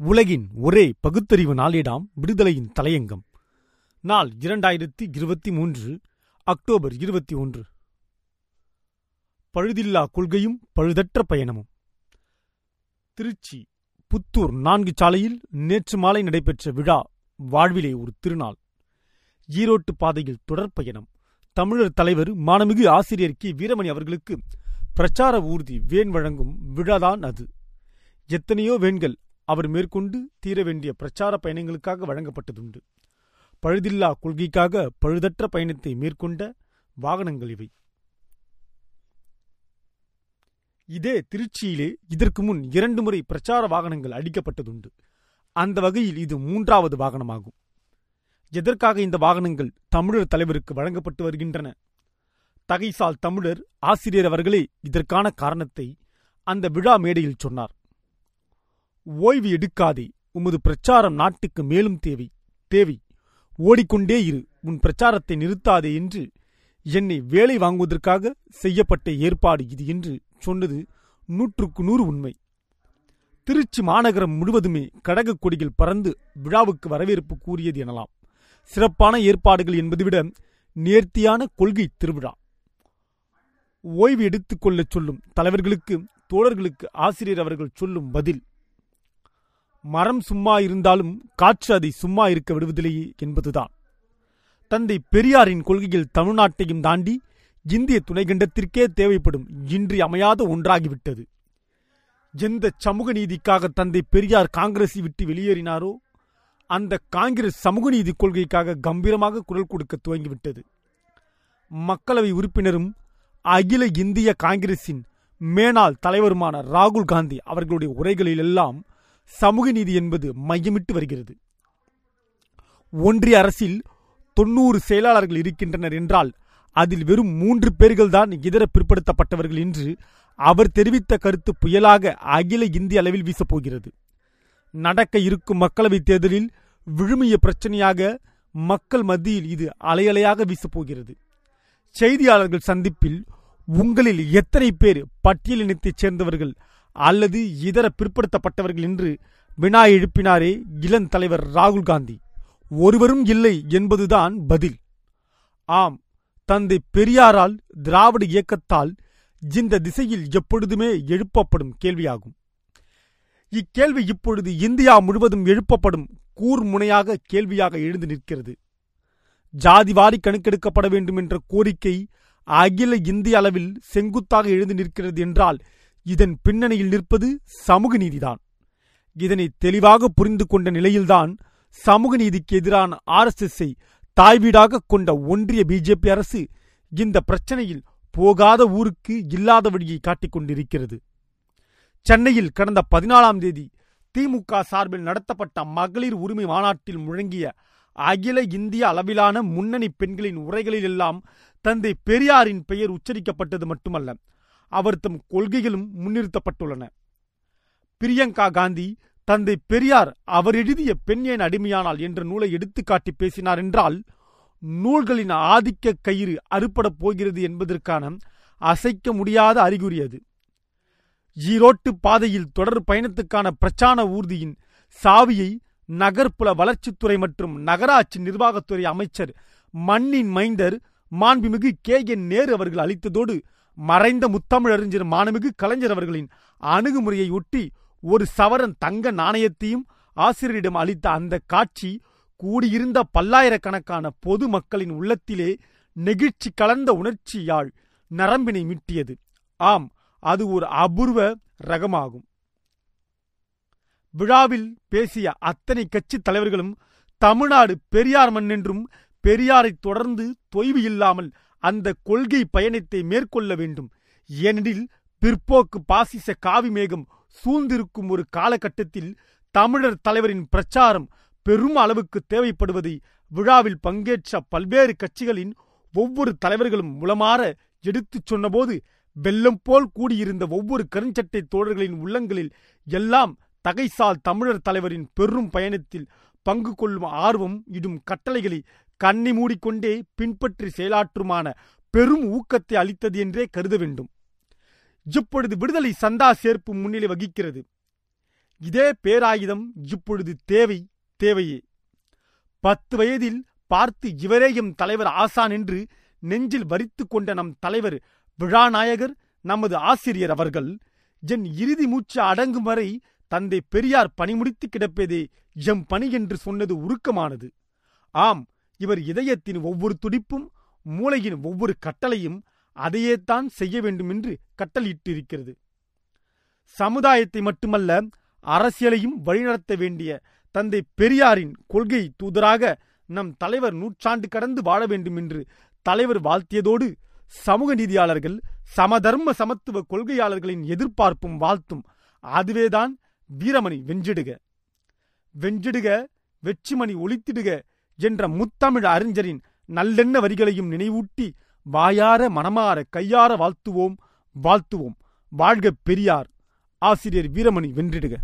உலகின் ஒரே பகுத்தறிவு நாளேடாம் விடுதலையின் தலையங்கம். நாள் இரண்டாயிரத்தி இருபத்தி மூன்று அக்டோபர் இருபத்தி ஒன்று. பழுதில்லா கொள்கையும் பழுதற்ற பயணமும். திருச்சி புத்தூர் நான்கு சாலையில் நேற்று மாலை நடைபெற்ற விழா வாழ்விலே ஒரு திருநாள். ஈரோட்டு பாதையில் தொடர் பயணம். தமிழர் தலைவர் மானமிகு ஆசிரியர் கி. வீரமணி அவர்களுக்கு பிரச்சார ஊர்தி வேன் வழங்கும் விழாதான் அது. எத்தனையோ வேன்கள் அவர் மேற்கொண்டு தீர வேண்டிய பிரச்சார பயணங்களுக்காக வழங்கப்பட்டதுண்டு. பழுதில்லா கொள்கைக்காக பழுதற்ற பயணத்தை மேற்கொண்ட வாகனங்கள் இவை. இதே திருச்சியிலே இதற்கு முன் இரண்டு முறை பிரச்சார வாகனங்கள் அடிக்கப்பட்டதுண்டு. அந்த வகையில் இது மூன்றாவது வாகனமாகும். எதற்காக இந்த வாகனங்கள் தமிழர் தலைவருக்கு வழங்கப்பட்டு வருகின்றன? தகைசால் தமிழர் ஆசிரியர் அவர்களே இதற்கான காரணத்தை அந்த விழா மேடையில் சொன்னார். ஓய்வு எடுக்காதே. உமது பிரச்சாரம் நாட்டுக்கு மேலும் தேவை. தேவை. ஓடிக்கொண்டே இரு. உன் பிரச்சாரத்தை நிறுத்தாதே என்று என்னை வேலை வாங்குவதற்காக செய்யப்பட்ட ஏற்பாடு இது என்று சொன்னது நூற்றுக்கு நூறு உண்மை. திருச்சி மாநகரம் முழுவதுமே கடகக் கொடிகள் பறந்து விழாவுக்கு வரவேற்பு கூறியது எனலாம். சிறப்பான ஏற்பாடுகள் என்பதை விட நேர்த்தியான கொள்கை திருவிழா. ஓய்வு எடுத்துக்கொள்ளச் சொல்லும் தலைவர்களுக்கு தோழர்களுக்கு ஆசிரியர் அவர்கள் சொல்லும் பதில். மரம் சும்மா இருந்தாலும் காற்று அதை சும்மா இருக்க விடுவதில்லையே என்பதுதான். தந்தை பெரியாரின் கொள்கையில் தமிழ்நாட்டையும் தாண்டி இந்திய துணைக்கண்டத்திற்கே தேவைப்படும் இன்றி அமையாத ஒன்றாகிவிட்டது. எந்த சமூக நீதிக்காக தந்தை பெரியார் காங்கிரஸை விட்டு வெளியேறினாரோ அந்த காங்கிரஸ் சமூக நீதி கொள்கைக்காக கம்பீரமாக குரல் கொடுக்க துவங்கிவிட்டது. மக்களவை உறுப்பினரும் அகில இந்திய காங்கிரசின் மேனாள் தலைவருமான ராகுல் காந்தி அவர்களுடைய உரைகளிலெல்லாம் சமூக நீதி என்பது மையமிட்டு வருகிறது. ஒன்றிய அரசில் தொன்னூறு செயலாளர்கள் இருக்கின்றனர் என்றால் அதில் வெறும் மூன்று பேர்கள்தான் இதர பிற்படுத்தப்பட்டவர்கள் என்று அவர் தெரிவித்த கருத்து புயலாக அகில இந்திய அளவில் வீசப்போகிறது. நடக்க இருக்கும் மக்களவைத் தேர்தலில் விழுமிய பிரச்சனையாக மக்கள் மத்தியில் இது அலையலையாக வீசப்போகிறது. செய்தியாளர்கள் சந்திப்பில் உங்களில் எத்தனை பேர் பட்டியலினத்தைச் சேர்ந்தவர்கள்? அல்லது இதர பிற்படுத்தப்பட்டவர்கள் என்று வினா எழுப்பினாரே இளந்தலைவர் ராகுல் காந்தி. ஒருவரும் இல்லை என்பதுதான் பதில். ஆம் தந்தை பெரியாரால் திராவிட இயக்கத்தால் இந்த திசையில் எப்பொழுதுமே எழுப்பப்படும் கேள்வியாகும். இக்கேள்வி இப்பொழுது இந்தியா முழுவதும் எழுப்பப்படும் கூர்முனையாக கேள்வியாக எழுந்து நிற்கிறது. ஜாதிவாரி கணக்கெடுக்கப்பட வேண்டும் என்ற கோரிக்கை அகில இந்திய அளவில் செங்குத்தாக எழுந்து நிற்கிறது என்றால் இதன் பின்னணியில் நிற்பது சமூக நீதிதான். இதனை தெளிவாக புரிந்து கொண்ட நிலையில்தான் சமூக நீதிக்கு எதிரான ஆர்எஸ்எஸ்ஐ தாய்வீடாக கொண்ட ஒன்றிய பிஜேபி அரசு இந்த பிரச்சனையில் போகாத ஊருக்கு இல்லாத வழியை காட்டிக் கொண்டிருக்கிறது. சென்னையில் கடந்த பதினாலாம் தேதி திமுக சார்பில் நடத்தப்பட்ட மகளிர் உரிமை மாநாட்டில் முழங்கிய அகில இந்திய அளவிலான முன்னணி பெண்களின் உரைகளிலெல்லாம் தந்தை பெரியாரின் பெயர் உச்சரிக்கப்பட்டது மட்டுமல்ல அவர் தம் கொள்கைகளும் முன்னிறுத்தப்பட்டுள்ளன. பிரியங்கா காந்தி தந்தை பெரியார் அவர் எழுதிய பெண் ஏன் அடிமையானால் என்ற நூலை எடுத்துக்காட்டி பேசினார் என்றால் நூல்களின் ஆதிக்க கயிறு அறுபடப் போகிறது என்பதற்கான அசைக்க முடியாத அறிகுறி அது ஈரோட்டு பாதையில் தொடர் பயணத்துக்கான பிரச்சார ஊர்தியின் சாவியை நகர்ப்புற வளர்ச்சித்துறை மற்றும் நகராட்சி நிர்வாகத்துறை அமைச்சர் மண்ணின் மைந்தர் மாண்புமிகு கே என் நேரு அவர்கள் அளித்ததோடு மறைந்த முத்தமிழறிஞர் மானமிகு கலைஞர் அவர்களின் அணுகுமுறையை ஒட்டி ஒரு சவரன் தங்க நாணயத்தையும் ஆசிரியரிடம் அளித்த அந்த காட்சி கூடியிருந்த பல்லாயிரக்கணக்கான பொது மக்களின் உள்ளத்திலே நெகிழ்ச்சி கலந்த உணர்ச்சியால் நரம்பினை மீட்டியது. ஆம் அது ஒரு அபூர்வ ரகமாகும். விழாவில் பேசிய அத்தனை கட்சித் தலைவர்களும் தமிழ்நாடு பெரியார் மண் என்றும் பெரியாரை தொடர்ந்து தொய்வு இல்லாமல் அந்த கொள்கை பயணத்தை மேற்கொள்ள வேண்டும். ஏனெனில் பிற்போக்கு பாசிச காவி மேகம் சூழ்ந்திருக்கும் ஒரு காலகட்டத்தில் தமிழர் தலைவரின் பிரச்சாரம் பெரும் அளவுக்கு தேவைப்படுவதை விழாவில் பங்கேற்ற பல்வேறு கட்சிகளின் ஒவ்வொரு தலைவர்களும் மூலமாற எடுத்துச் சொன்னபோது வெள்ளம் போல் கூடியிருந்த ஒவ்வொரு கருஞ்சட்டை தோழர்களின் உள்ளங்களில் எல்லாம் தகைசால் தமிழர் தலைவரின் பெரும் பயணத்தில் பங்கு கொள்ளும் ஆர்வம் இடும் கட்டளைகளை கண்ணி மூடிக்கொண்டே பின்பற்றி செயலாற்றுமான பெரும் ஊக்கத்தை அளித்தது என்றே கருத வேண்டும். இப்பொழுது விடுதலை சந்தா சேர்ப்பு முன்னிலை வகிக்கிறது. இதே பேராயுதம் இப்பொழுது தேவை தேவையே. பத்து வயதில் பார்த்து இவரே எம் தலைவர் ஆசான் என்று நெஞ்சில் வரித்துக் கொண்ட நம் தலைவர் விழாநாயகர் நமது ஆசிரியர் அவர்கள் என் இறுதி மூச்சு அடங்கும் வரை தந்தை பெரியார் பணிமுடித்து கிடப்பதே எம் பணி என்று சொன்னது உருக்கமானது. ஆம் இவர் இதயத்தின் ஒவ்வொரு துடிப்பும் மூளையின் ஒவ்வொரு கட்டளையும் அதையேத்தான் செய்ய வேண்டும் என்று கட்டளையிட்டிருக்கிறது சமுதாயத்தை மட்டுமல்ல அரசியலையும் வழிநடத்த வேண்டிய தந்தை பெரியாரின் கொள்கை தூதராக நம் தலைவர் நூற்றாண்டு கடந்து வாழ வேண்டும் என்று தலைவர் வாழ்த்தியதோடு சமூக நீதியாளர்கள் சமதர்ம சமத்துவ கொள்கையாளர்களின் எதிர்பார்ப்பும் வாழ்த்தும் அதுவேதான் வீரமணி வெஞ்சிடுக. வெஞ்சிடுக வெற்றிமணி ஒழித்திடுக என்ற முத்தமிழ் அறிஞரின் நல்லெண்ண வரிகளையும் நினைவூட்டி வாயார மனமாற கையார வாழ்த்துவோம் வாழ்த்துவோம். வாழ்க பெரியார். ஆசிரியர் வீரமணி வென்றிடுக.